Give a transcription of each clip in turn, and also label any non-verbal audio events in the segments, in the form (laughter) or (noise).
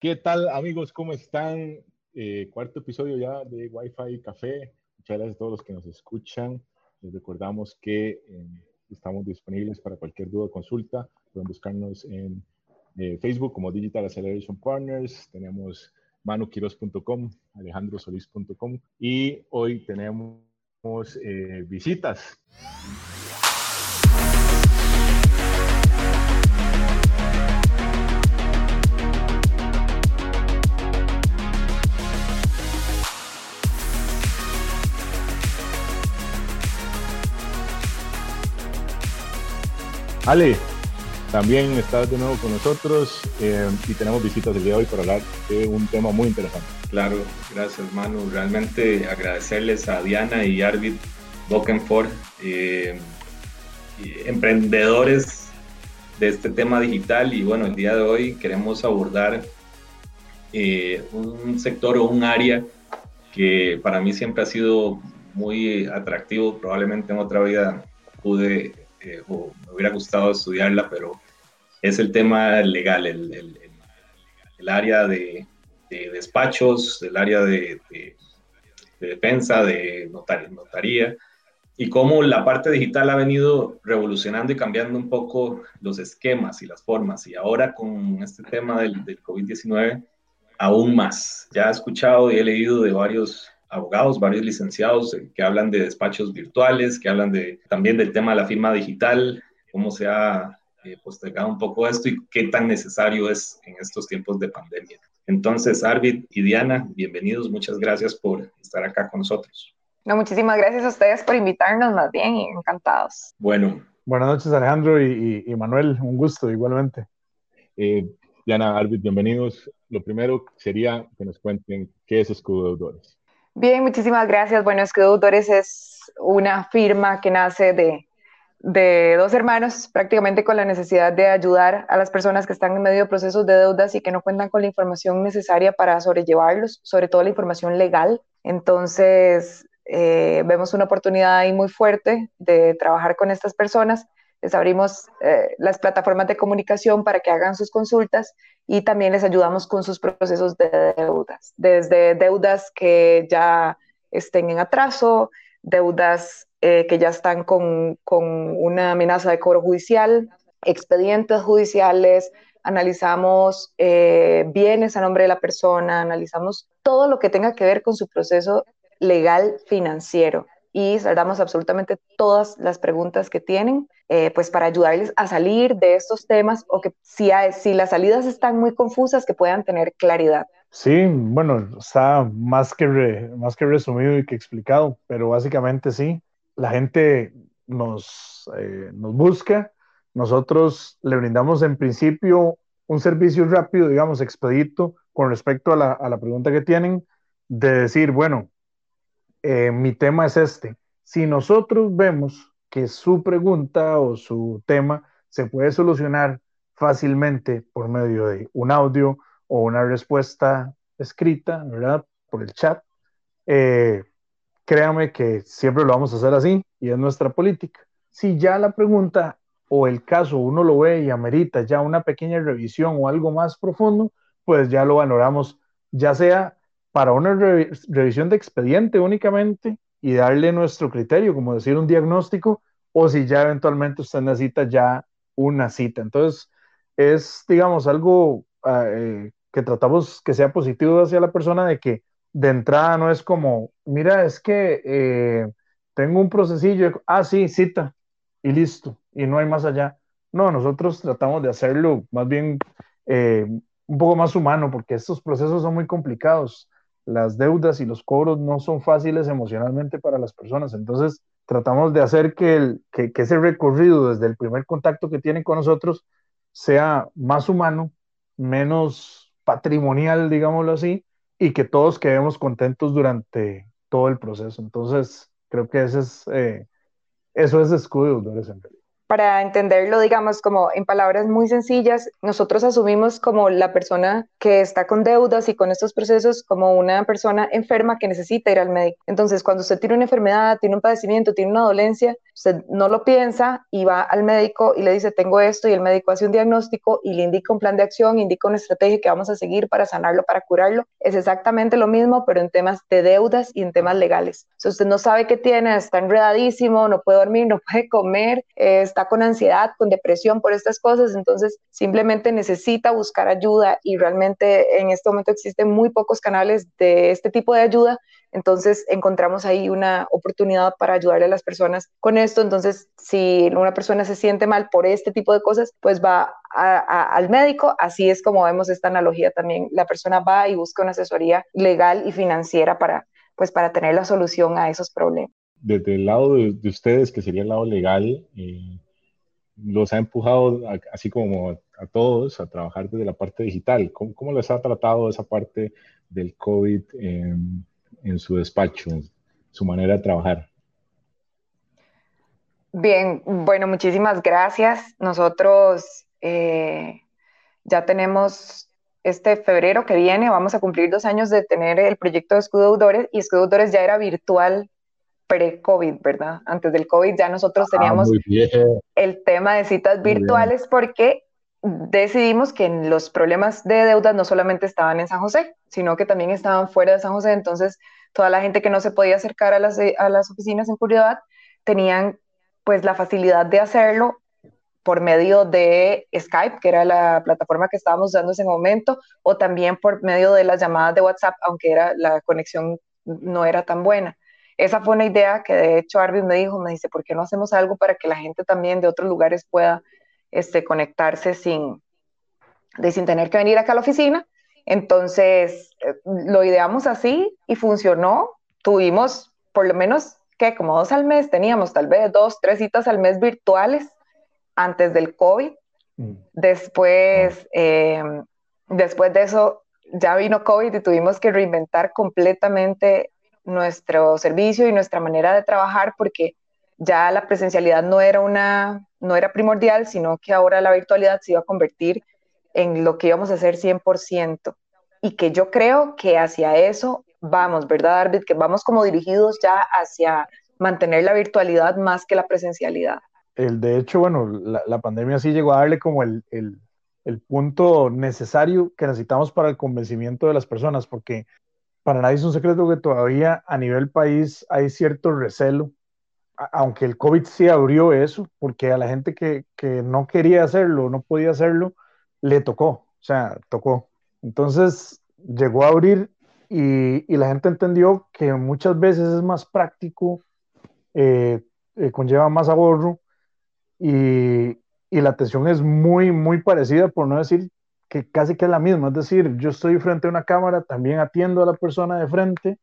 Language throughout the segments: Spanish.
¿Qué tal amigos? ¿Cómo están? Eh, cuarto episodio ya de Wi-Fi Café. Muchas gracias a todos los que nos escuchan. Les recordamos que eh, estamos disponibles para cualquier duda o consulta. Pueden buscarnos en eh, Facebook como Digital Acceleration Partners. Tenemos manuquiros.com, alejandrosolis.com y hoy tenemos visitas. Ale, también estás de nuevo con nosotros eh, y tenemos visitas el día de hoy para hablar de un tema muy interesante. Claro, gracias Manu. Realmente agradecerles a Diana y Arvid Bokenford, eh, emprendedores de este tema digital y bueno, el día de hoy queremos abordar eh, un sector o un área que para mí siempre ha sido muy atractivo, probablemente en otra vida pude o me hubiera gustado estudiarla, pero es el tema legal, el, el, el área de, de, despachos, el área de, de defensa, de notaría, y cómo la parte digital ha venido revolucionando y cambiando un poco los esquemas y las formas. Y ahora con este tema del, del COVID-19, aún más. Ya he escuchado y he leído de varios abogados, varios licenciados eh, que hablan de despachos virtuales, que hablan de, también del tema de la firma digital, cómo se ha eh, postergado un poco esto y qué tan necesario es en estos tiempos de pandemia. Entonces, Arvid y Diana, bienvenidos, muchas gracias por estar acá con nosotros. No, muchísimas gracias a ustedes por invitarnos, más bien, encantados. Bueno. Buenas noches, Alejandro y, y, Manuel, un gusto igualmente. Eh, Diana, Arvid, bienvenidos. Lo primero sería que nos cuenten qué es Escudo Deudores. Bien, muchísimas gracias. Bueno, es que Deudores es una firma que nace de, de, dos hermanos, prácticamente con la necesidad de ayudar a las personas que están en medio de procesos de deudas y que no cuentan con la información necesaria para sobrellevarlos, sobre todo la información legal. Entonces, eh, vemos una oportunidad ahí muy fuerte de trabajar con estas personas les abrimos eh, las plataformas de comunicación para que hagan sus consultas y también les ayudamos con sus procesos de deudas, desde deudas que ya estén en atraso, deudas eh, que ya están con, con, una amenaza de cobro judicial, expedientes judiciales, analizamos eh, bienes a nombre de la persona, analizamos todo lo que tenga que ver con su proceso legal financiero y saldamos absolutamente todas las preguntas que tienen, eh, pues para ayudarles a salir de estos temas o que si, si las salidas están muy confusas, que puedan tener claridad. Sí, bueno, está más que, más que resumido y que explicado, pero básicamente sí, la gente nos, eh, nos busca, nosotros le brindamos en principio un servicio rápido, digamos, expedito con respecto a la, a la pregunta que tienen, de decir, bueno, eh, mi tema es este. Si nosotros vemos que su pregunta o su tema se puede solucionar fácilmente por medio de un audio o una respuesta escrita, ¿verdad? Por el chat, eh, créame que siempre lo vamos a hacer así y es nuestra política. Si ya la pregunta o el caso uno lo ve y amerita ya una pequeña revisión o algo más profundo, pues ya lo valoramos, ya sea para una revisión de expediente únicamente y darle nuestro criterio, como decir un diagnóstico, o si ya eventualmente usted necesita ya una cita. Entonces, es, digamos, algo ah, eh, que tratamos que sea positivo hacia la persona de que de entrada no es como, mira, es que eh, tengo un procesillo, ah, sí, cita, y listo, y no hay más allá. No, nosotros tratamos de hacerlo más bien eh, un poco más humano, porque estos procesos son muy complicados las deudas y los cobros no son fáciles emocionalmente para las personas. Entonces, tratamos de hacer que, el, que, ese recorrido desde el primer contacto que tienen con nosotros sea más humano, menos patrimonial, digámoslo así, y que todos quedemos contentos durante todo el proceso. Entonces, creo que ese es, eh, eso es escudo en realidad para entenderlo, digamos, como en palabras muy sencillas, nosotros asumimos como la persona que está con deudas y con estos procesos como una persona enferma que necesita ir al médico. Entonces, cuando usted tiene una enfermedad, tiene un padecimiento, tiene una dolencia, Usted no lo piensa y va al médico y le dice, tengo esto, y el médico hace un diagnóstico y le indica un plan de acción, indica una estrategia que vamos a seguir para sanarlo, para curarlo. Es exactamente lo mismo, pero en temas de deudas y en temas legales. Si usted no sabe qué tiene, está enredadísimo, no puede dormir, (laughs) no puede comer, eh, está con ansiedad, con depresión por estas cosas, entonces simplemente necesita buscar ayuda y realmente en este momento existen muy pocos canales de este tipo de ayuda entonces encontramos ahí una oportunidad para ayudarle a las personas con esto. Entonces, si una persona se siente mal por este tipo de cosas, pues va al médico. Así es como vemos esta analogía también. La persona va y busca una asesoría legal y financiera para, pues, para tener la solución a esos problemas. Desde el lado de, ustedes, que sería el lado legal, eh, los ha empujado, así como a todos, a trabajar desde la parte digital. ¿Cómo, cómo les ha tratado esa parte del COVID? En su despacho, su manera de trabajar? Bien, bueno, muchísimas gracias. Nosotros eh, ya tenemos este febrero que viene, vamos a cumplir dos años de tener el proyecto de Escudo Deudores y Escudo Deudores ya era virtual pre-COVID, ¿verdad? Antes del COVID ya nosotros ah, teníamos el tema de citas virtuales porque decidimos que los problemas de deudas no solamente estaban en San José, sino que también estaban fuera de San José. Entonces, toda la gente que no se podía acercar a las, a las oficinas en Curiosidad tenían pues la facilidad de hacerlo por medio de Skype, que era la plataforma que estábamos usando en ese momento, o también por medio de las llamadas de WhatsApp, aunque era, la conexión no era tan buena. Esa fue una idea que de hecho Arvin me dijo, me dice, ¿por qué no hacemos algo para que la gente también de otros lugares pueda este, conectarse sin, de, sin tener que venir acá a la oficina. Entonces, eh, lo ideamos así y funcionó. Tuvimos por lo menos que como dos al mes, teníamos tal vez dos, tres citas al mes virtuales antes del COVID. Mm. Después, em, después de eso, ya vino COVID y tuvimos que reinventar completamente nuestro servicio y nuestra manera de trabajar porque ya la presencialidad no era una no era primordial, sino que ahora la virtualidad se iba a convertir en lo que íbamos a hacer 100%. Y que yo creo que hacia eso vamos, ¿verdad, Arvid? Que vamos como dirigidos ya hacia mantener la virtualidad más que la presencialidad. El, de hecho, bueno, la, pandemia sí llegó a darle como el, el, el punto necesario que necesitamos para el convencimiento de las personas, porque para nadie es un secreto que todavía a nivel país hay cierto recelo aunque el COVID sí abrió eso, porque a la gente que, no quería hacerlo, no podía hacerlo, le tocó, o sea, tocó. Entonces llegó a abrir y, la gente entendió que muchas veces es más práctico, eh, eh, conlleva más ahorro y, y, la atención es muy, muy parecida, por no decir que casi que es la misma. Es decir, yo estoy frente a una cámara, también atiendo a la persona de frente,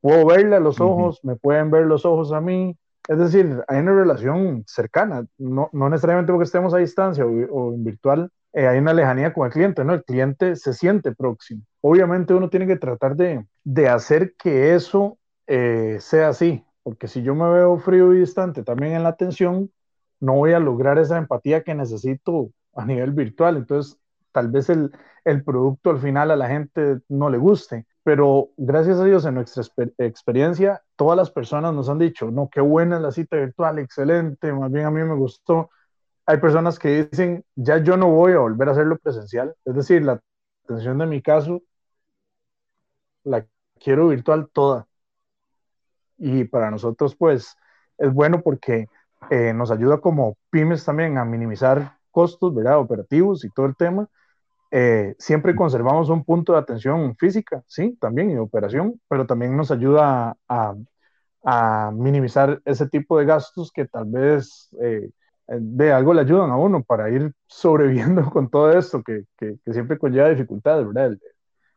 puedo verle a los ojos, me pueden ver los ojos a mí, es decir, hay una relación cercana, no, no necesariamente porque estemos a distancia o, en virtual, eh, hay una lejanía con el cliente, ¿no? El cliente se siente próximo. Obviamente uno tiene que tratar de, de hacer que eso eh, sea así, porque si yo me veo frío y distante también en la atención, no voy a lograr esa empatía que necesito a nivel virtual. Entonces, tal vez el, el producto al final a la gente no le guste pero gracias a Dios en nuestra experiencia, todas las personas nos han dicho, no, qué buena la cita virtual, excelente, más bien a mí me gustó. Hay personas que dicen, ya yo no voy a volver a hacerlo presencial, es decir, la atención de mi caso la quiero virtual toda. Y para nosotros, pues, es bueno porque eh, nos ayuda como pymes también a minimizar costos, ¿verdad? Operativos y todo el tema eh, siempre conservamos un punto de atención física, sí, también, y operación, pero también nos ayuda a, minimizar ese tipo de gastos que tal vez eh, de algo le ayudan a uno para ir sobreviviendo (laughs) con todo esto que, siempre conlleva dificultades, ¿verdad?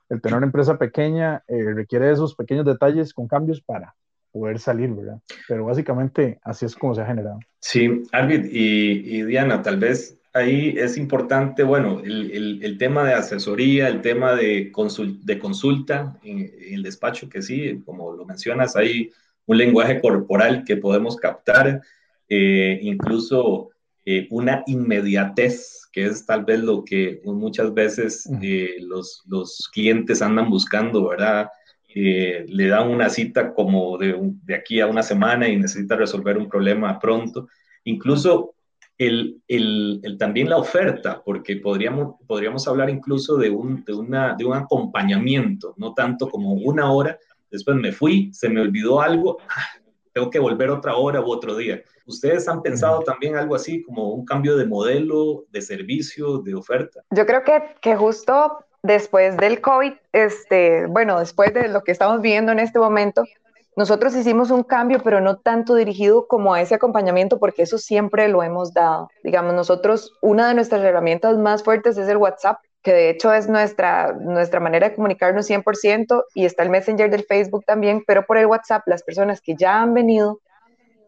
El, tener una empresa pequeña eh, requiere esos pequeños detalles con cambios para poder salir, ¿verdad? Pero básicamente así es como se ha generado. Sí, Arvid y Diana, tal vez ahí es importante, bueno, el, tema de asesoría, el tema de, de consulta en, el despacho, que sí, como lo mencionas, hay un lenguaje corporal que podemos captar, eh, incluso eh, una inmediatez, que es tal vez lo que muchas veces eh, los, los, clientes andan buscando, ¿verdad? eh, le dan una cita como de, de, aquí a una semana y necesita resolver un problema pronto. Incluso el, el, también la oferta, porque podríamos, podríamos hablar incluso de un, de, una, de un acompañamiento, no tanto como una hora, después me fui, se me olvidó algo, ah, tengo que volver otra hora u otro día. ¿Ustedes han pensado también algo así como un cambio de modelo, de servicio, de oferta? Yo creo que, que justo después del COVID, este, bueno, después de lo que estamos viviendo en este momento, nosotros hicimos un cambio, pero no tanto dirigido como a ese acompañamiento, porque eso siempre lo hemos dado. Digamos, nosotros, una de nuestras herramientas más fuertes es el WhatsApp, que de hecho es nuestra, nuestra manera de comunicarnos 100%, y está el Messenger del Facebook también, pero por el WhatsApp las personas que ya han venido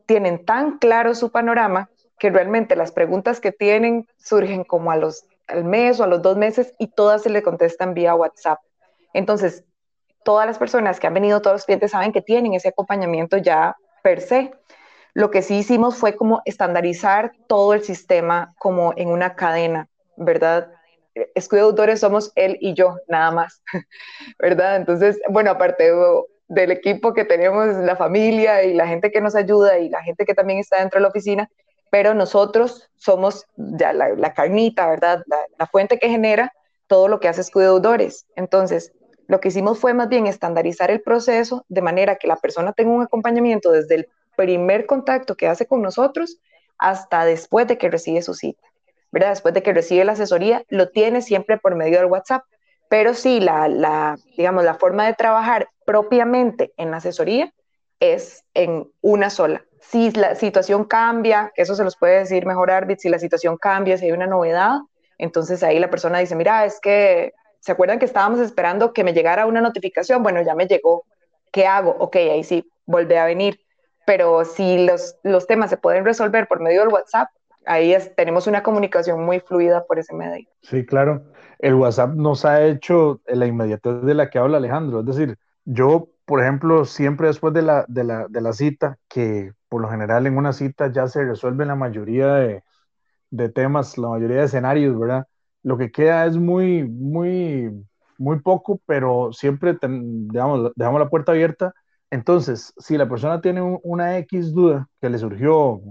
tienen tan claro su panorama que realmente las preguntas que tienen surgen como a los al mes o a los dos meses y todas se le contestan vía WhatsApp. Entonces, todas las personas que han venido, todos los clientes saben que tienen ese acompañamiento ya per se. Lo que sí hicimos fue como estandarizar todo el sistema como en una cadena, ¿verdad? Escudo somos él y yo, nada más, (laughs) ¿verdad? Entonces, bueno, aparte del equipo que tenemos, la familia y la gente que nos ayuda y la gente que también está dentro de la oficina, pero nosotros somos ya la, carnita, ¿verdad? La, fuente que genera todo lo que hace Escudo. Entonces, lo que hicimos fue más bien estandarizar el proceso de manera que la persona tenga un acompañamiento desde el primer contacto que hace con nosotros hasta después de que recibe su cita, ¿verdad? Después de que recibe la asesoría, lo tiene siempre por medio del WhatsApp, pero sí, la, digamos, la forma de trabajar propiamente en la asesoría es en una sola, si la situación cambia, eso se los puede decir mejor Arbit, si la situación cambia, si hay una novedad, entonces ahí la persona dice, mira, es que, ¿se acuerdan que estábamos esperando que me llegara una notificación? Bueno, ya me llegó, ¿qué hago? Ok, ahí sí, volví a venir. Pero si los, los temas se pueden resolver por medio del WhatsApp, ahí tenemos una comunicación muy fluida por ese medio. Sí, claro. El WhatsApp nos ha hecho la inmediatez de la que habla Alejandro. Es decir, yo, por ejemplo, siempre después de la, de la, de la cita, que por lo general en una cita ya se resuelven la mayoría de, de temas, la mayoría de escenarios, ¿verdad? Lo que queda es muy, muy, muy poco, pero siempre digamos, dejamos la puerta abierta. Entonces, si la persona tiene una X duda que le surgió,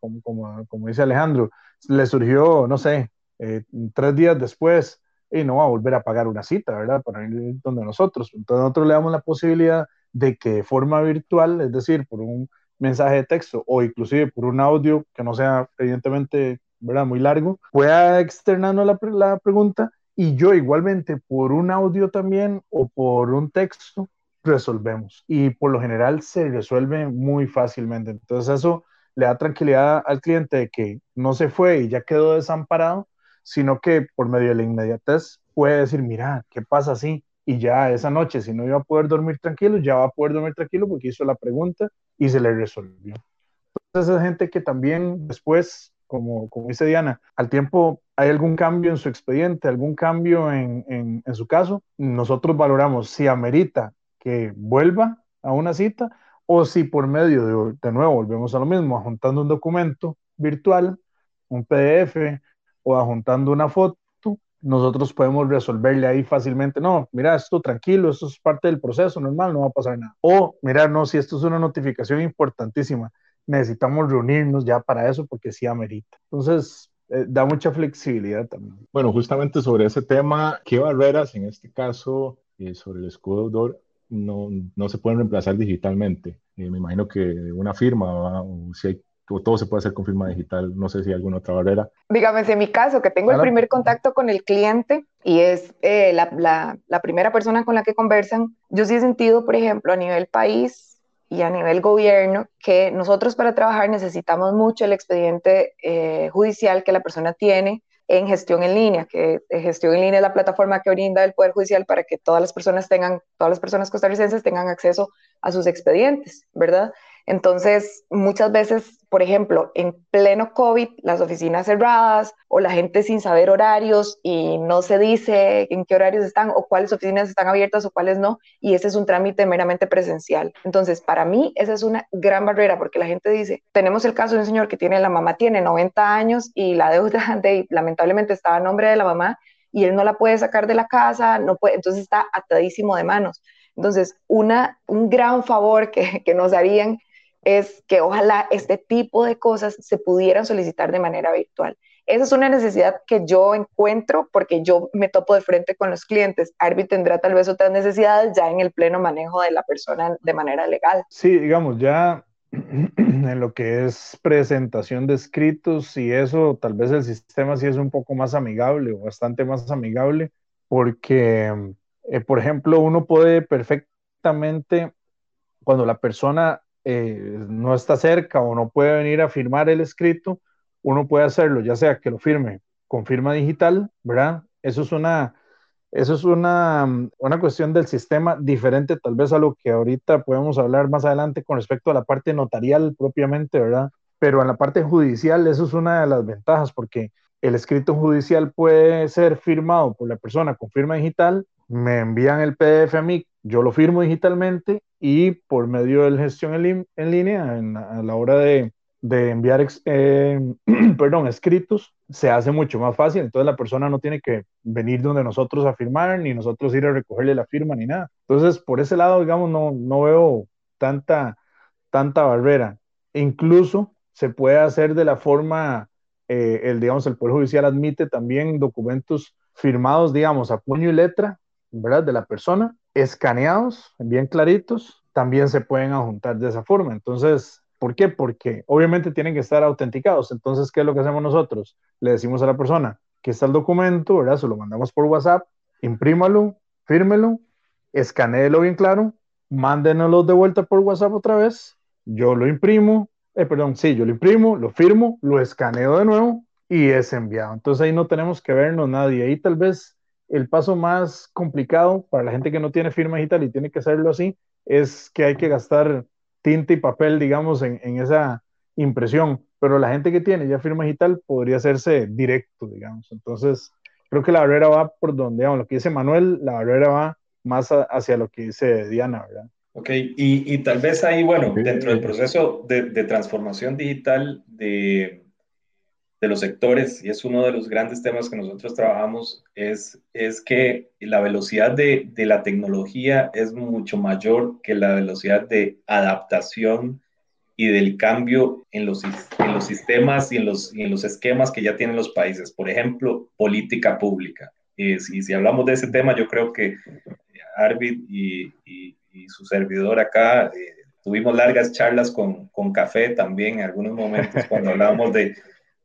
como, como, como dice Alejandro, le surgió, no sé, eh, tres días después, y no va a volver a pagar una cita, ¿verdad? Para ir donde nosotros. Entonces, nosotros le damos la posibilidad de que de forma virtual, es decir, por un mensaje de texto o inclusive por un audio que no sea evidentemente ¿verdad? muy largo, pueda externarnos la, la pregunta y yo igualmente por un audio también o por un texto resolvemos y por lo general se resuelve muy fácilmente. Entonces eso le da tranquilidad al cliente de que no se fue y ya quedó desamparado, sino que por medio de la inmediatez puede decir, mira, ¿qué pasa así? Y ya esa noche, si no iba a poder dormir tranquilo, ya va a poder dormir tranquilo porque hizo la pregunta y se le resolvió. Entonces es gente que también después, como, como dice Diana, al tiempo hay algún cambio en su expediente, algún cambio en, en, en su caso, nosotros valoramos si amerita que vuelva a una cita o si por medio de, de nuevo, volvemos a lo mismo, juntando un documento virtual, un PDF o adjuntando una foto, nosotros podemos resolverle ahí fácilmente, no, mira, esto tranquilo, esto es parte del proceso normal, no va a pasar nada. O, mira, no, si esto es una notificación importantísima, necesitamos reunirnos ya para eso porque sí amerita. Entonces, eh, da mucha flexibilidad también. Bueno, justamente sobre ese tema, ¿qué barreras en este caso eh, sobre el escudo deudor no, no se pueden reemplazar digitalmente? Eh, me imagino que una firma o si hay todo se puede hacer con firma digital. No sé si hay alguna otra barrera. Dígame, en mi caso, que tengo el primer contacto con el cliente y es eh, la, la, la, primera persona con la que conversan, yo sí he sentido, por ejemplo, a nivel país y a nivel gobierno, que nosotros para trabajar necesitamos mucho el expediente eh, judicial que la persona tiene en gestión en línea, que eh, gestión en línea es la plataforma que brinda el Poder Judicial para que todas las personas tengan, todas las personas costarricenses tengan acceso a sus expedientes, ¿verdad? Entonces, muchas veces, por ejemplo, en pleno COVID, las oficinas cerradas o la gente sin saber horarios y no se dice en qué horarios están o cuáles oficinas están abiertas o cuáles no, y ese es un trámite meramente presencial. Entonces, para mí, esa es una gran barrera porque la gente dice, tenemos el caso de un señor que tiene, la mamá tiene 90 años y la deuda (laughs) de, lamentablemente estaba a nombre de la mamá y él no la puede sacar de la casa, no puede, entonces está atadísimo de manos. Entonces, una, un gran favor que, que nos harían es que ojalá este tipo de cosas se pudieran solicitar de manera virtual. Esa es una necesidad que yo encuentro porque yo me topo de frente con los clientes. Arby tendrá tal vez otras necesidades ya en el pleno manejo de la persona de manera legal. Sí, digamos, ya (clears throat) en lo que es presentación de escritos y eso, tal vez el sistema sí es un poco más amigable o bastante más amigable, porque, eh, por ejemplo, uno puede perfectamente, cuando la persona eh, no está cerca o no puede venir a firmar el escrito, uno puede hacerlo, ya sea que lo firme con firma digital, ¿verdad? Eso es una, eso es una, una cuestión del sistema diferente tal vez a lo que ahorita podemos hablar más adelante con respecto a la parte notarial propiamente, ¿verdad? Pero en la parte judicial eso es una de las ventajas porque el escrito judicial puede ser firmado por la persona con firma digital, me envían el PDF a mí, yo lo firmo digitalmente y por medio de gestión en, en línea, a la hora de, de enviar eh, (clears throat) perdón, escritos, se hace mucho más fácil. Entonces la persona no tiene que venir donde nosotros a firmar, ni nosotros ir a recogerle la firma, ni nada. Entonces, por ese lado, digamos, no, no veo tanta, tanta barrera. Incluso se puede hacer de la forma, eh, el, digamos, el Poder Judicial admite también documentos firmados, digamos, a puño y letra, ¿verdad? De la persona, escaneados, bien claritos, también se pueden adjuntar de esa forma. Entonces, ¿Por qué? Porque obviamente tienen que estar autenticados. Entonces, ¿qué es lo que hacemos nosotros? Le decimos a la persona que está el documento, ¿verdad? Se lo mandamos por WhatsApp, imprímalo, fírmelo, escaneelo bien claro, mándenoslo de vuelta por WhatsApp otra vez, yo lo imprimo, eh, perdón, sí, yo lo imprimo, lo firmo, lo escaneo de nuevo y es enviado. Entonces ahí no tenemos que vernos nadie. Ahí tal vez el paso más complicado para la gente que no tiene firma digital y tiene que hacerlo así es que hay que gastar tinta y papel, digamos, en, en, esa impresión, pero la gente que tiene ya firma digital podría hacerse directo, digamos. Entonces, creo que la barrera va por donde, digamos, lo que dice Manuel, la barrera va más hacia lo que dice Diana, ¿verdad? Ok, y, y tal vez ahí, bueno, dentro del proceso de, de transformación digital de, de los sectores, y es uno de los grandes temas que nosotros trabajamos, es, es que la velocidad de, de la tecnología es mucho mayor que la velocidad de adaptación y del cambio en los, en los sistemas y en los, en los esquemas que ya tienen los países. Por ejemplo, política pública. Y si, si hablamos de ese tema, yo creo que Arvid y, y, y su servidor acá eh, tuvimos largas charlas con, con café también en algunos momentos cuando hablábamos de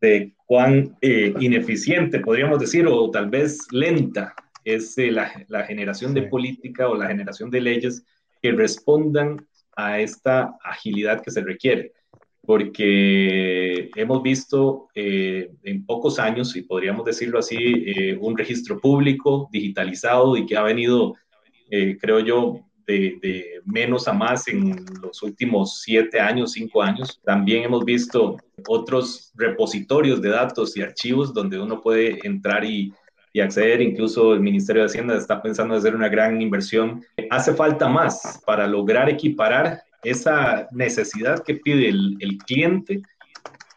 de cuán eh, ineficiente, podríamos decir, o tal vez lenta es eh, la, la, generación de política o la generación de leyes que respondan a esta agilidad que se requiere. Porque hemos visto eh, en pocos años, y podríamos decirlo así, un registro público digitalizado y que ha venido, creo yo, de, menos a más en los últimos siete años, cinco años. También hemos visto otros repositorios de datos y archivos donde uno puede entrar y, y acceder. Incluso el Ministerio de Hacienda está pensando en hacer una gran inversión. Hace falta más para lograr equiparar esa necesidad que pide el, el cliente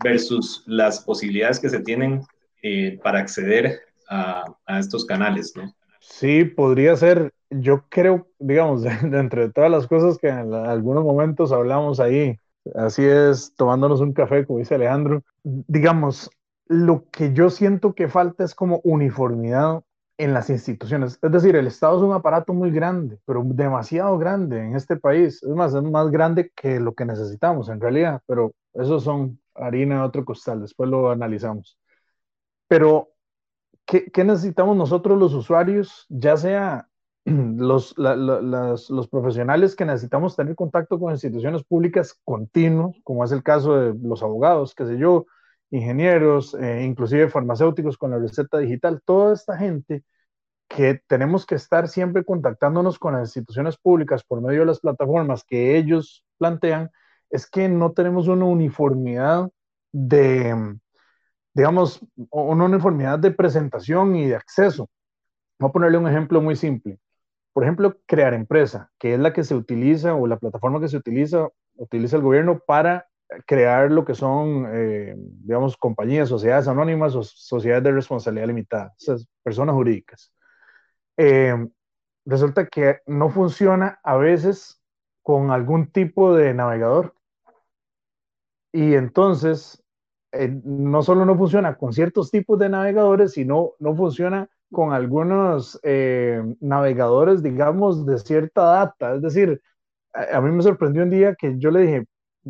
versus las posibilidades que se tienen eh, para acceder a, a, estos canales, ¿no? Sí, podría ser yo creo, digamos, (laughs) de, entre todas las cosas que en algunos momentos hablamos ahí, así es, tomándonos un café, como dice Alejandro, digamos, lo que yo siento que falta es como uniformidad en las instituciones. Es decir, el Estado es un aparato muy grande, pero demasiado grande en este país. Es más, es más grande que lo que necesitamos en realidad, pero eso son harina de otro costal, después lo analizamos. Pero, ¿qué, qué necesitamos nosotros los usuarios, ya sea (clears throat) los, los profesionales que necesitamos tener contacto con instituciones públicas continuos, como es el caso de los abogados, qué sé yo, ingenieros, eh, inclusive farmacéuticos con la receta digital, toda esta gente que tenemos que estar siempre contactándonos con las instituciones públicas por medio de las plataformas que ellos plantean, es que no tenemos una uniformidad de, digamos, una uniformidad de presentación y de acceso. Voy a ponerle un ejemplo muy simple por ejemplo, crear empresa, que es la que se utiliza o la plataforma que se utiliza, utiliza el gobierno para crear lo que son, eh, digamos, compañías, sociedades anónimas o sociedades de responsabilidad limitada, esas personas jurídicas. Eh, resulta que no funciona a veces con algún tipo de navegador. Y entonces, eh, no solo no funciona con ciertos tipos de navegadores, sino no funciona con algunos eh, navegadores, digamos, de cierta data. Es decir, a, mí me sorprendió un día que yo le dije,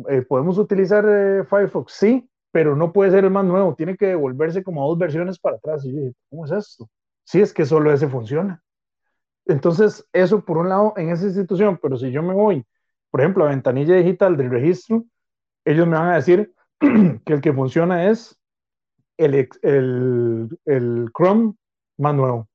eh, ¿podemos utilizar Firefox? Sí, pero no puede ser el más nuevo, tiene que devolverse como dos versiones para atrás. Y yo dije, ¿cómo es esto? Sí, es que solo ese funciona. Entonces, eso por un lado en esa institución, pero si yo me voy, por ejemplo, a ventanilla digital del registro, ellos me van a decir (clears throat) que el que funciona es el, el, el Chrome más nuevo.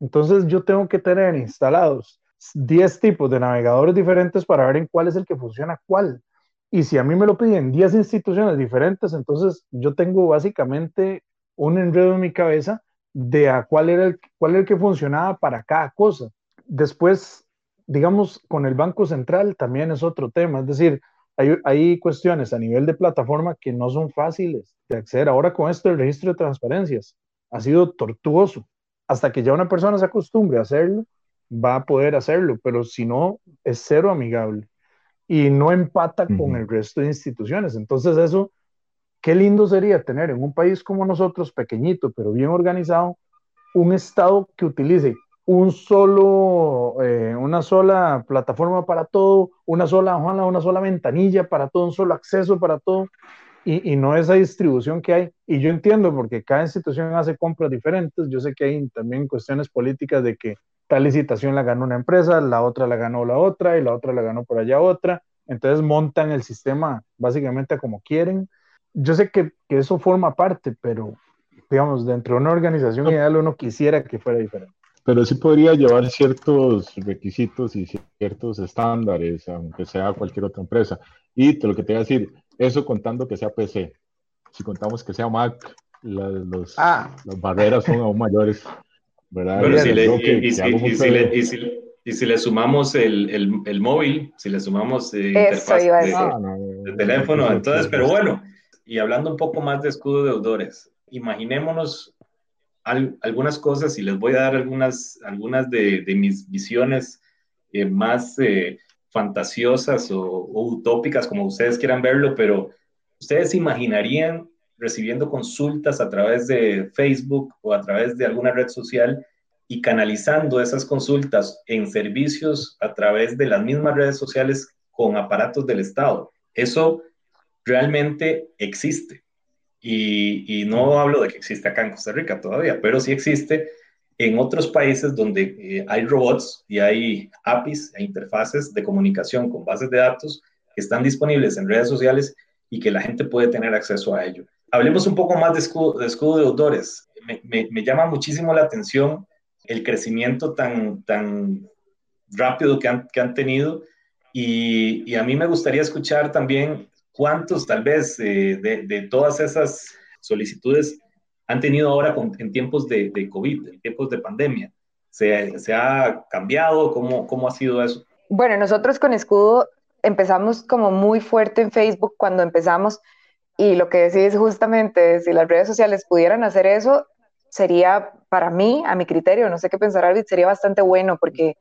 Entonces, yo tengo que tener instalados 10 tipos de navegadores diferentes para ver en cuál es el que funciona cuál. Y si a mí me lo piden 10 instituciones diferentes, entonces yo tengo básicamente un enredo en mi cabeza de a cuál era el, cuál era el que funcionaba para cada cosa. Después, digamos, con el Banco Central también es otro tema, es decir, hay, hay cuestiones a nivel de plataforma que no son fáciles de acceder. Ahora con esto el registro de transparencias ha sido tortuoso. Hasta que ya una persona se acostumbre a hacerlo, va a poder hacerlo, pero si no, es cero amigable y no empata con el resto de instituciones. Entonces eso Qué lindo sería tener en un país como nosotros, pequeñito, pero bien organizado, un Estado que utilice un solo, eh, una sola plataforma para todo, una sola, una sola ventanilla para todo, un solo acceso para todo, y, y, no esa distribución que hay. Y yo entiendo porque cada institución hace compras diferentes. Yo sé que hay también cuestiones políticas de que tal licitación la ganó una empresa, la otra la ganó la otra y la otra la ganó por allá otra. Entonces montan el sistema básicamente como quieren yo sé que, que, eso forma parte, pero digamos, dentro de una organización ideal uno quisiera que fuera diferente. Pero sí podría llevar ciertos requisitos y ciertos estándares, aunque sea cualquier otra empresa. Y lo que te voy a decir, eso contando que sea PC. Si contamos que sea Mac, los, ah. las barreras son aún mayores. ¿verdad? y, si le, sumamos el, el, el móvil, si le sumamos eh, interfaz de, ah, de, teléfono, entonces, pero bueno, y hablando un poco más de escudo de deudores, imaginémonos algunas cosas y les voy a dar algunas, algunas de, mis visiones eh, más eh, fantasiosas o, utópicas, como ustedes quieran verlo, pero ustedes imaginarían recibiendo consultas a través de Facebook o a través de alguna red social y canalizando esas consultas en servicios a través de las mismas redes sociales con aparatos del Estado. Eso realmente existe. Y, no hablo de que existe acá en Costa Rica todavía, pero sí existe en otros países donde eh, hay robots y hay APIs e interfaces de comunicación con bases de datos que están disponibles en redes sociales y que la gente puede tener acceso a ello. Hablemos un poco más de escudo de, escudo de autores. Me, llama muchísimo la atención el crecimiento tan, tan rápido que han, que han tenido y, a mí me gustaría escuchar también ¿Cuántos tal vez eh, de, todas esas solicitudes han tenido ahora en tiempos de, COVID, en tiempos de pandemia? ¿Se, se ha cambiado? ¿Cómo, ¿Cómo ha sido eso? Bueno, nosotros con Escudo empezamos como muy fuerte en Facebook cuando empezamos y lo que decís justamente, si las redes sociales pudieran hacer eso, sería para mí, a mi criterio, no sé qué pensar Arvid, sería bastante bueno porque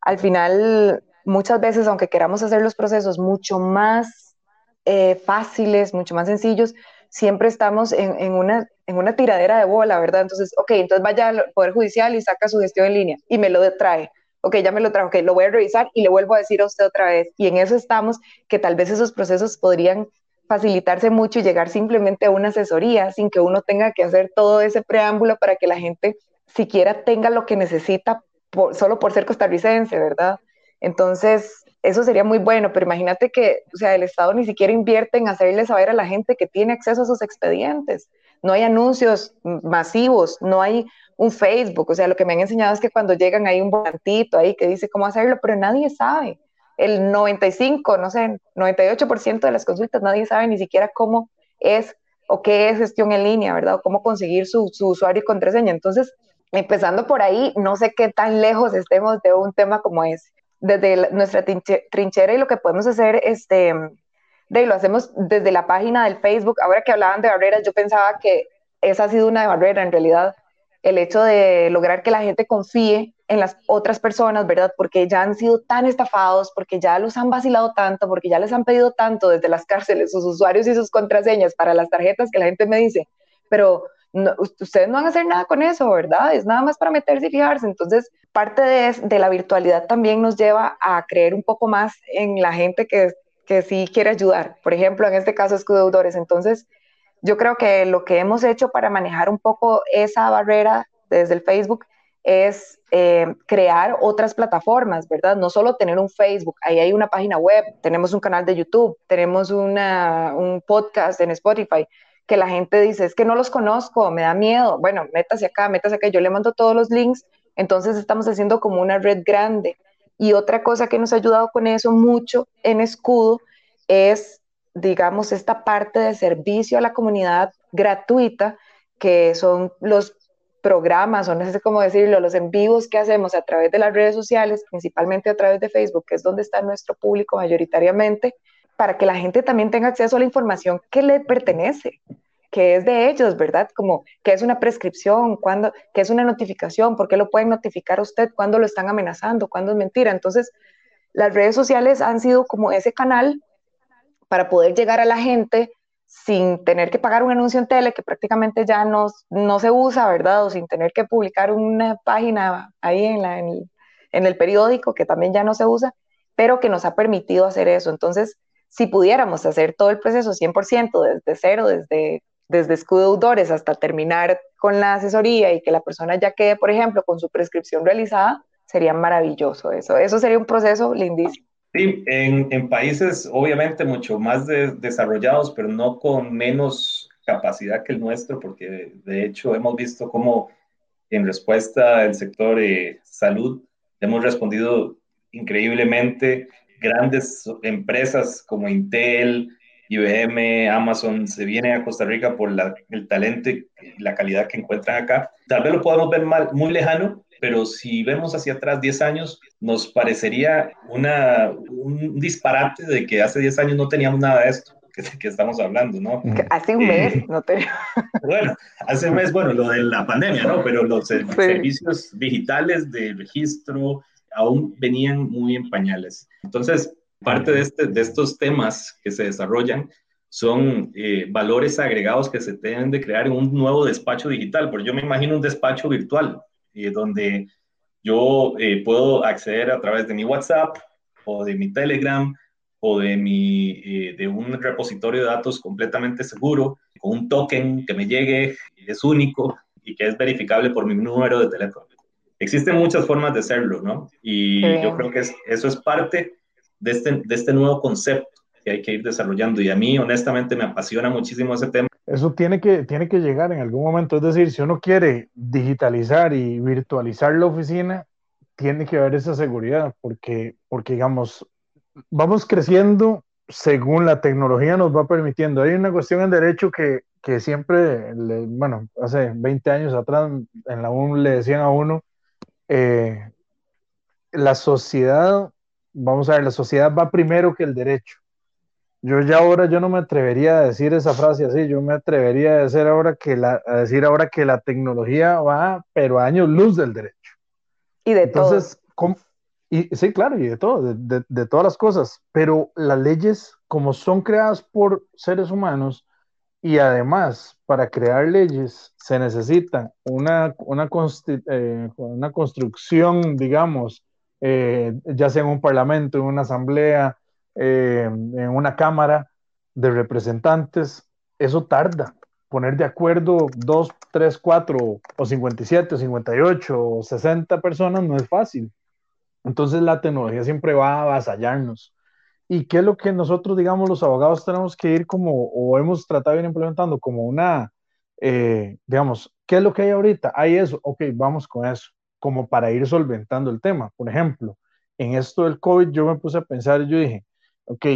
al final muchas veces, aunque queramos hacer los procesos mucho más eh, fáciles, mucho más sencillos, siempre estamos en, una, en una tiradera de bola, ¿verdad? Entonces, ok, entonces vaya al Poder Judicial y saca su gestión en línea y me lo trae. Ok, ya me lo trajo, ok, lo voy a revisar y le vuelvo a decir a usted otra vez. Y en eso estamos, que tal vez esos procesos podrían facilitarse mucho y llegar simplemente a una asesoría sin que uno tenga que hacer todo ese preámbulo para que la gente siquiera tenga lo que necesita solo por ser costarricense, ¿verdad? Entonces, eso sería muy bueno, pero imagínate que, o sea, el Estado ni siquiera invierte en hacerle saber a la gente que tiene acceso a sus expedientes. No hay anuncios masivos, no hay un Facebook, o sea, lo que me han enseñado es que cuando llegan hay un volantito ahí que dice cómo hacerlo, pero nadie sabe. El 95, no sé, 98% de las consultas nadie sabe ni siquiera cómo es o qué es gestión en línea, ¿verdad? O cómo conseguir su, su usuario y contraseña. Entonces, empezando por ahí, no sé qué tan lejos estemos de un tema como ese desde nuestra trinchera y lo que podemos hacer, este, de, lo hacemos desde la página del Facebook. Ahora que hablaban de barreras, yo pensaba que esa ha sido una barrera en realidad. el hecho de lograr que la gente confíe en las otras personas, ¿verdad? Porque ya han sido tan estafados, porque ya los han vacilado tanto, porque ya les han pedido tanto desde las cárceles sus usuarios y sus contraseñas para las tarjetas que la gente me dice, pero ustedes no van a hacer nada con eso, ¿verdad? Es nada más para meterse y fijarse. Entonces, parte de, la virtualidad también nos lleva a creer un poco más en la gente que, que sí quiere ayudar. Por ejemplo, en este caso, escudeudores. Entonces, yo creo que lo que hemos hecho para manejar un poco esa barrera desde el Facebook es eh, crear otras plataformas, ¿verdad? No solo tener un Facebook, ahí hay una página web, tenemos un canal de YouTube, tenemos un podcast en Spotify, que la gente dice, es que no los conozco, me da miedo, bueno, métase acá, métase acá, yo le mando todos los links, entonces estamos haciendo como una red grande. Y otra cosa que nos ha ayudado con eso mucho en Escudo es digamos, esta parte de servicio a la comunidad gratuita, que son los programas, o no sé cómo decirlo, los en vivos que hacemos a través de las redes sociales, principalmente a través de Facebook, que es donde está nuestro público mayoritariamente, para que la gente también tenga acceso a la información que le pertenece, que es de ellos, ¿verdad? Como que es una prescripción, cuando, que es una notificación, por qué lo pueden notificar a usted, cuando lo están amenazando, cuando es mentira. Entonces, las redes sociales han sido como ese canal para poder llegar a la gente sin tener que pagar un anuncio en tele que prácticamente ya no, no se usa, ¿verdad? O sin tener que publicar una página ahí en, la, en, el, periódico que también ya no se usa, pero que nos ha permitido hacer eso. Entonces, si pudiéramos hacer todo el proceso 100% desde cero, desde, desde escudo hasta terminar con la asesoría y que la persona ya quede, por ejemplo, con su prescripción realizada, sería maravilloso eso. Eso sería un proceso lindísimo. Sí, en, países obviamente mucho más desarrollados, pero no con menos capacidad que el nuestro, porque de hecho hemos visto cómo en respuesta al sector de salud hemos respondido increíblemente. Grandes empresas como Intel, IBM, Amazon se vienen a Costa Rica por el talento y la calidad que encuentran acá. Tal vez lo podamos ver mal, muy lejano, pero si vemos hacia atrás 10 años, nos parecería una, un disparate de que hace 10 años no teníamos nada de esto que, estamos hablando, ¿no? Hace un mes eh, no teníamos. (laughs) Bueno, hace un mes, bueno, lo de la pandemia, ¿no? Pero los servicios digitales de registro aún venían muy en pañales. Entonces, parte de, este, estos temas que se desarrollan son eh, valores agregados que se deben de crear en un nuevo despacho digital, porque yo me imagino un despacho virtual, eh, donde yo eh, puedo acceder a través de mi WhatsApp o de mi Telegram o de, mi, eh, de un repositorio de datos completamente seguro, con un token que me llegue, es único y que es verificable por mi número de teléfono. Existen muchas formas de hacerlo, ¿no? Y yo creo que eso es parte de este, de este nuevo concepto que hay que ir desarrollando. Y a mí, honestamente, me apasiona muchísimo ese tema eso tiene que, tiene que llegar en algún momento. Es decir, si uno quiere digitalizar y virtualizar la oficina, tiene que haber esa seguridad, porque, porque digamos, vamos creciendo según la tecnología nos va permitiendo. Hay una cuestión en derecho que, que siempre, bueno, hace 20 años atrás en la UN le decían a uno, eh, la sociedad, vamos a ver, la sociedad va primero que el derecho. Yo ya ahora yo no me atrevería a decir esa frase así, yo me atrevería a decir ahora que la, a decir ahora que la tecnología va, pero a años luz del derecho. Y de Entonces, todo. Y, sí, claro, y de todo, de, de, todas las cosas, pero las leyes, como son creadas por seres humanos, y además, para crear leyes se necesita una, una, eh, una construcción, digamos, eh, ya sea en un parlamento, en una asamblea, eh, en una Cámara de Representantes, eso tarda. Poner de acuerdo dos, tres, cuatro, o 57, o 58, o 60 personas no es fácil. Entonces la tecnología siempre va a avasallarnos. ¿Y qué es lo que nosotros, digamos, los abogados tenemos que ir como, o hemos tratado de ir implementando como una, eh, digamos, ¿qué es lo que hay ahorita? Hay eso, ok, vamos con eso, como para ir solventando el tema. Por ejemplo, en esto del COVID yo me puse a pensar y yo dije, ok,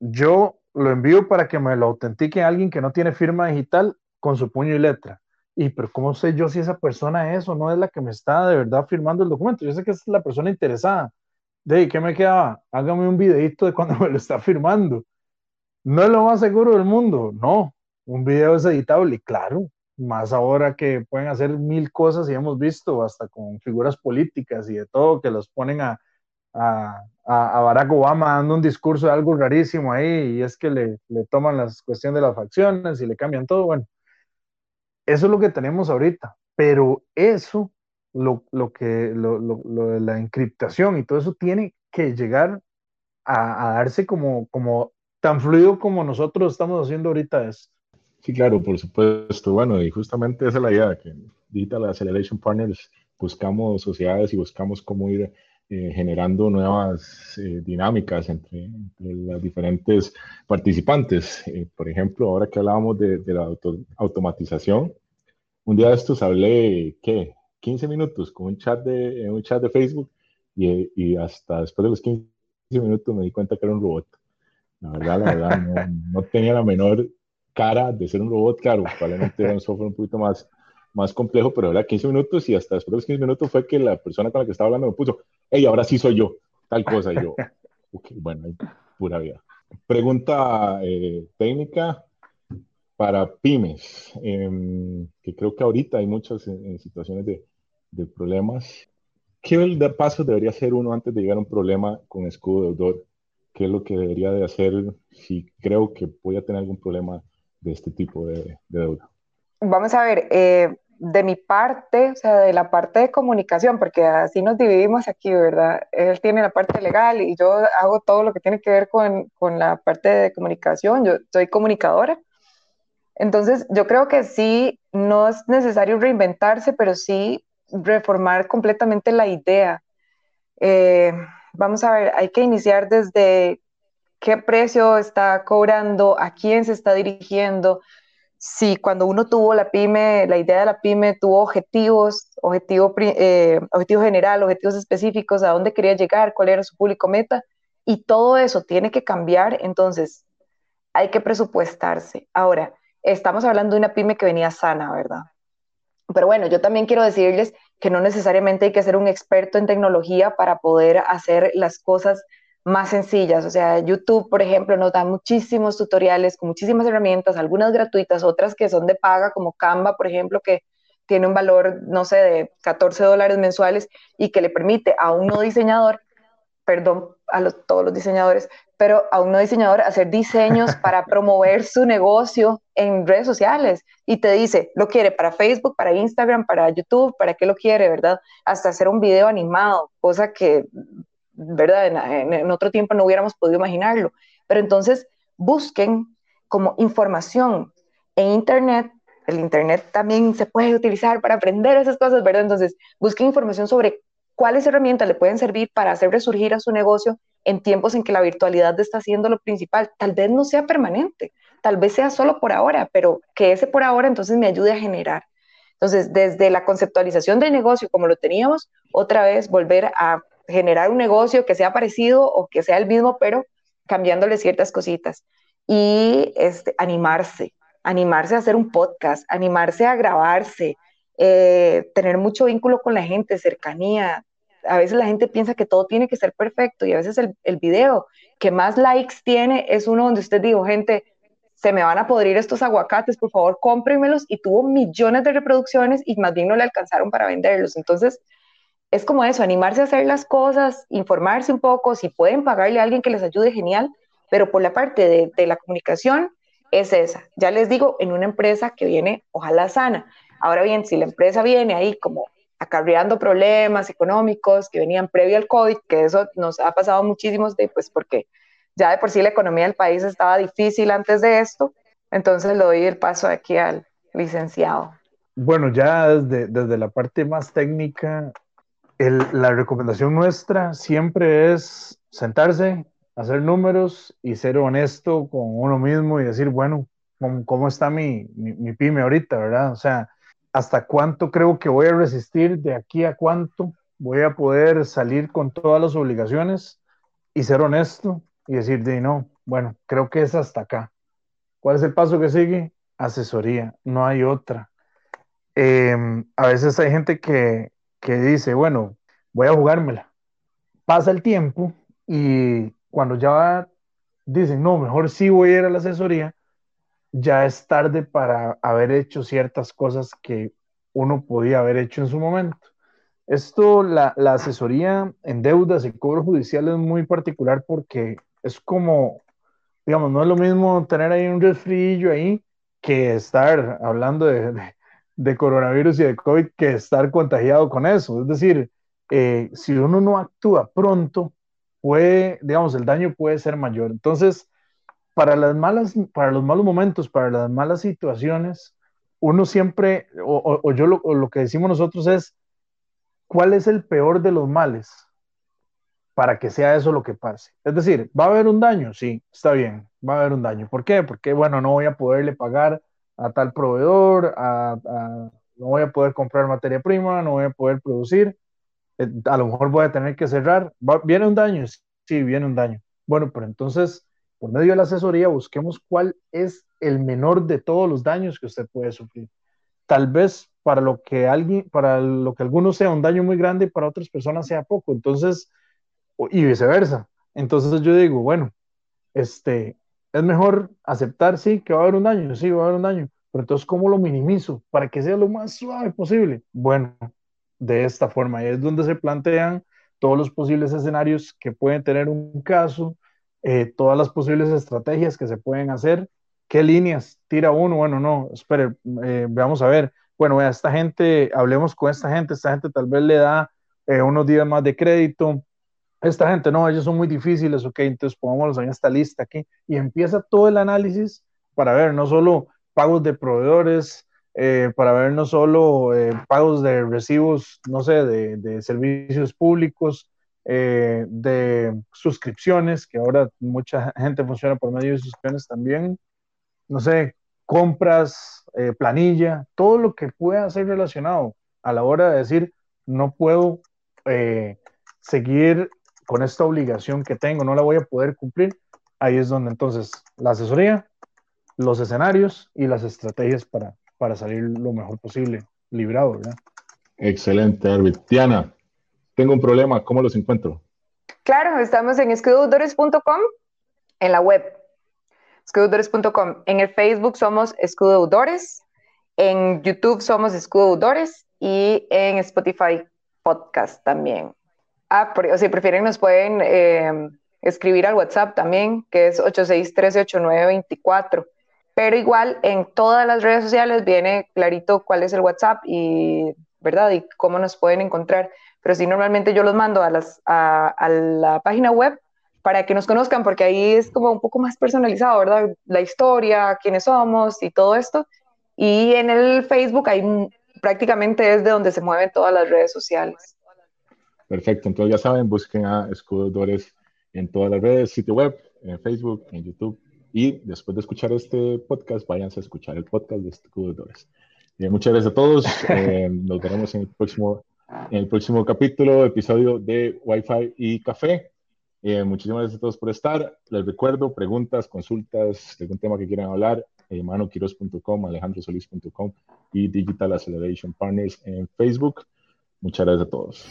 yo lo envío para que me lo autentique alguien que no tiene firma digital con su puño y letra. Y, pero ¿cómo sé yo si esa persona es o no es la que me está de verdad firmando el documento? Yo sé que es la persona interesada. De ¿qué me quedaba? Hágame un videito de cuando (laughs) me lo está firmando. No es lo más seguro del mundo, no. Un video es editable, claro. más ahora que pueden hacer mil cosas y hemos visto hasta con figuras políticas y de todo que los ponen a, a, a Barack Obama dando un discurso de algo rarísimo ahí y es que le, le toman las cuestiones de las facciones y le cambian todo. Bueno, eso es lo que tenemos ahorita, pero eso, lo, lo que, lo, lo, de la encriptación y todo eso tiene que llegar a, a darse como, como tan fluido como nosotros estamos haciendo ahorita es. Sí, claro, por supuesto. Bueno, y justamente esa es la idea, que Digital Acceleration Partners buscamos sociedades y buscamos cómo ir eh, generando nuevas eh, dinámicas entre, entre, las diferentes participantes. Eh, por ejemplo, ahora que hablábamos de, de la automatización, un día de estos hablé, ¿qué? 15 minutos con un chat de, un chat de Facebook y, y hasta después de los 15 minutos me di cuenta que era un robot. La verdad, la verdad, no, (laughs) no tenía la menor cara de ser un robot, claro, probablemente era un software un poquito más, más complejo, pero era 15 minutos y hasta después de los 15 minutos fue que la persona con la que estaba hablando me puso, hey, ahora sí soy yo, tal cosa, y yo, (laughs) ok, bueno, pura vida. Pregunta eh, técnica para pymes, em, que creo que ahorita hay muchas en, situaciones de, de, problemas. ¿Qué paso debería hacer uno antes de llegar a un problema con escudo deudor? ¿Qué es lo que debería de hacer si creo que voy a tener algún problema de este tipo de, deuda? Vamos a ver, eh, de mi parte, o sea, de la parte de comunicación, porque así nos dividimos aquí, ¿verdad? Él tiene la parte legal y yo hago todo lo que tiene que ver con, con la parte de comunicación, yo soy comunicadora. Entonces, yo creo que sí, no es necesario reinventarse, pero sí reformar completamente la idea. Eh, vamos a ver, hay que iniciar desde qué precio está cobrando, a quién se está dirigiendo, si cuando uno tuvo la pyme, la idea de la pyme tuvo objetivos, objetivo, eh, objetivo general, objetivos específicos, a dónde quería llegar, cuál era su público meta, y todo eso tiene que cambiar, entonces hay que presupuestarse. Ahora, estamos hablando de una pyme que venía sana, ¿verdad? Pero bueno, yo también quiero decirles que no necesariamente hay que ser un experto en tecnología para poder hacer las cosas más sencillas. O sea, YouTube, por ejemplo, nos da muchísimos tutoriales con muchísimas herramientas, algunas gratuitas, otras que son de paga, como Canva, por ejemplo, que tiene un valor, no sé, de 14 dólares mensuales y que le permite a un no diseñador, perdón a todos los diseñadores, pero a un no diseñador hacer diseños para (laughs) promover su negocio en redes sociales y te dice, lo quiere para Facebook, para Instagram, para YouTube, para qué lo quiere, ¿verdad? Hasta hacer un video animado, cosa que ¿verdad? En, otro tiempo no hubiéramos podido imaginarlo. Pero entonces busquen como información en Internet. El Internet también se puede utilizar para aprender esas cosas, ¿verdad? Entonces busquen información sobre cuáles herramientas le pueden servir para hacer resurgir a su negocio en tiempos en que la virtualidad está siendo lo principal. Tal vez no sea permanente, tal vez sea solo por ahora, pero que ese por ahora entonces me ayude a generar. Entonces, desde la conceptualización del negocio como lo teníamos, otra vez volver a generar un negocio que sea parecido o que sea el mismo, pero cambiándole ciertas cositas. Y este, animarse, animarse a hacer un podcast, animarse a grabarse, eh, tener mucho vínculo con la gente, cercanía. A veces la gente piensa que todo tiene que ser perfecto y a veces el, video que más likes tiene es uno donde usted dijo, gente, se me van a podrir estos aguacates, por favor cómprenmelos y tuvo millones de reproducciones y más bien no le alcanzaron para venderlos. Entonces, es como eso, animarse a hacer las cosas, informarse un poco, si pueden pagarle a alguien que les ayude, genial, pero por la parte de, la comunicación es esa. Ya les digo, en una empresa que viene, ojalá sana. Ahora bien, si la empresa viene ahí como acarreando problemas económicos que venían previo al COVID, que eso nos ha pasado muchísimos de, pues porque ya de por sí la economía del país estaba difícil antes de esto, entonces le doy el paso aquí al licenciado. Bueno, ya desde, desde la parte más técnica, la recomendación nuestra siempre es sentarse, hacer números y ser honesto con uno mismo y decir, bueno, ¿cómo, está mi, mi, pyme ahorita, verdad? O sea, ¿hasta cuánto creo que voy a resistir? ¿De aquí a cuánto voy a poder salir con todas las obligaciones y ser honesto y decir, de no, bueno, creo que es hasta acá. ¿Cuál es el paso que sigue? Asesoría, no hay otra. Em, a veces hay gente que, que dice, bueno, voy a jugármela. Pasa el tiempo y cuando ya dicen, no, mejor sí voy a ir a la asesoría, ya es tarde para haber hecho ciertas cosas que uno podía haber hecho en su momento. Esto, la, la asesoría en deudas y cobro judicial es muy particular porque es como, digamos, no es lo mismo tener ahí un resfrío ahí que estar hablando de, de, coronavirus y de COVID, que estar contagiado con eso. Es decir, eh, si uno no actúa pronto, puede, digamos, el daño puede ser mayor. Entonces, para las malas, para los malos momentos, para las malas situaciones, uno siempre, o, yo lo, lo, que decimos nosotros es, ¿cuál es el peor de los males? Para que sea eso lo que pase. Es decir, ¿va a haber un daño? Sí, está bien, va a haber un daño. ¿Por qué? Porque, bueno, no voy a poderle pagar a tal proveedor, a, no voy a poder comprar materia prima, no voy a poder producir, eh, a lo mejor voy a tener que cerrar. ¿Viene un daño? Sí, viene un daño. Bueno, pero entonces por medio de la asesoría busquemos cuál es el menor de todos los daños que usted puede sufrir. Tal vez para lo que alguien, para lo que algunos sea un daño muy grande para otras personas sea poco. Entonces, y viceversa. Entonces yo digo, bueno, este, es mejor aceptar, sí, que va a haber un daño, sí, va a haber un daño, pero entonces, ¿cómo lo minimizo para que sea lo más suave posible? Bueno, de esta forma, y es donde se plantean todos los posibles escenarios que pueden tener un caso, eh, todas las posibles estrategias que se pueden hacer, qué líneas tira uno, bueno, no, espere, eh, veamos a ver, bueno, vea, esta gente, hablemos con esta gente, esta gente tal vez le da eh, unos días más de crédito, esta gente, no, ellos son muy difíciles, ok, entonces pongámoslos en esta lista aquí. Y empieza todo el análisis para ver no solo pagos de proveedores, para ver no solo pagos de recibos, no sé, de, de servicios públicos, eh, de suscripciones, que ahora mucha gente funciona por medio de suscripciones también, no sé, compras, eh, planilla, todo lo que pueda ser relacionado a la hora de decir, no puedo eh, seguir con esta obligación que tengo, no la voy a poder cumplir, ahí es donde entonces la asesoría, los escenarios y las estrategias para, para salir lo mejor posible librado. Excelente, Arvid. Diana, tengo un problema, ¿cómo los encuentro? Claro, estamos en escudodeudores.com, en la web, escudodeudores.com. En el Facebook somos escudodeudores, en YouTube somos escudodeudores y en Spotify podcast también. Ah, o si prefieren nos pueden eh, escribir al WhatsApp también, que es 86138924. Pero igual en todas las redes sociales viene clarito cuál es el WhatsApp y, ¿verdad? Y cómo nos pueden encontrar pero sí normalmente yo los mando a, las, a, la página web para que nos conozcan, porque ahí es como un poco más personalizado, ¿verdad? La historia, quiénes somos y todo esto. Y en el Facebook ahí prácticamente es de donde se mueven todas las redes sociales. Perfecto, entonces ya saben, busquen a Escudores en todas las redes, sitio web, en Facebook, en YouTube. Y después de escuchar este podcast, váyanse a escuchar el podcast de Escudores. muchas gracias a todos. (laughs) Eh, nos veremos en el próximo en el próximo capítulo, episodio de Wi-Fi y Café. Eh, muchísimas gracias a todos por estar. Les recuerdo, preguntas, consultas, algún tema que quieran hablar, eh, manoquiros.com, alejandrosolis.com y Digital Acceleration Partners en Facebook. Muchas gracias a todos.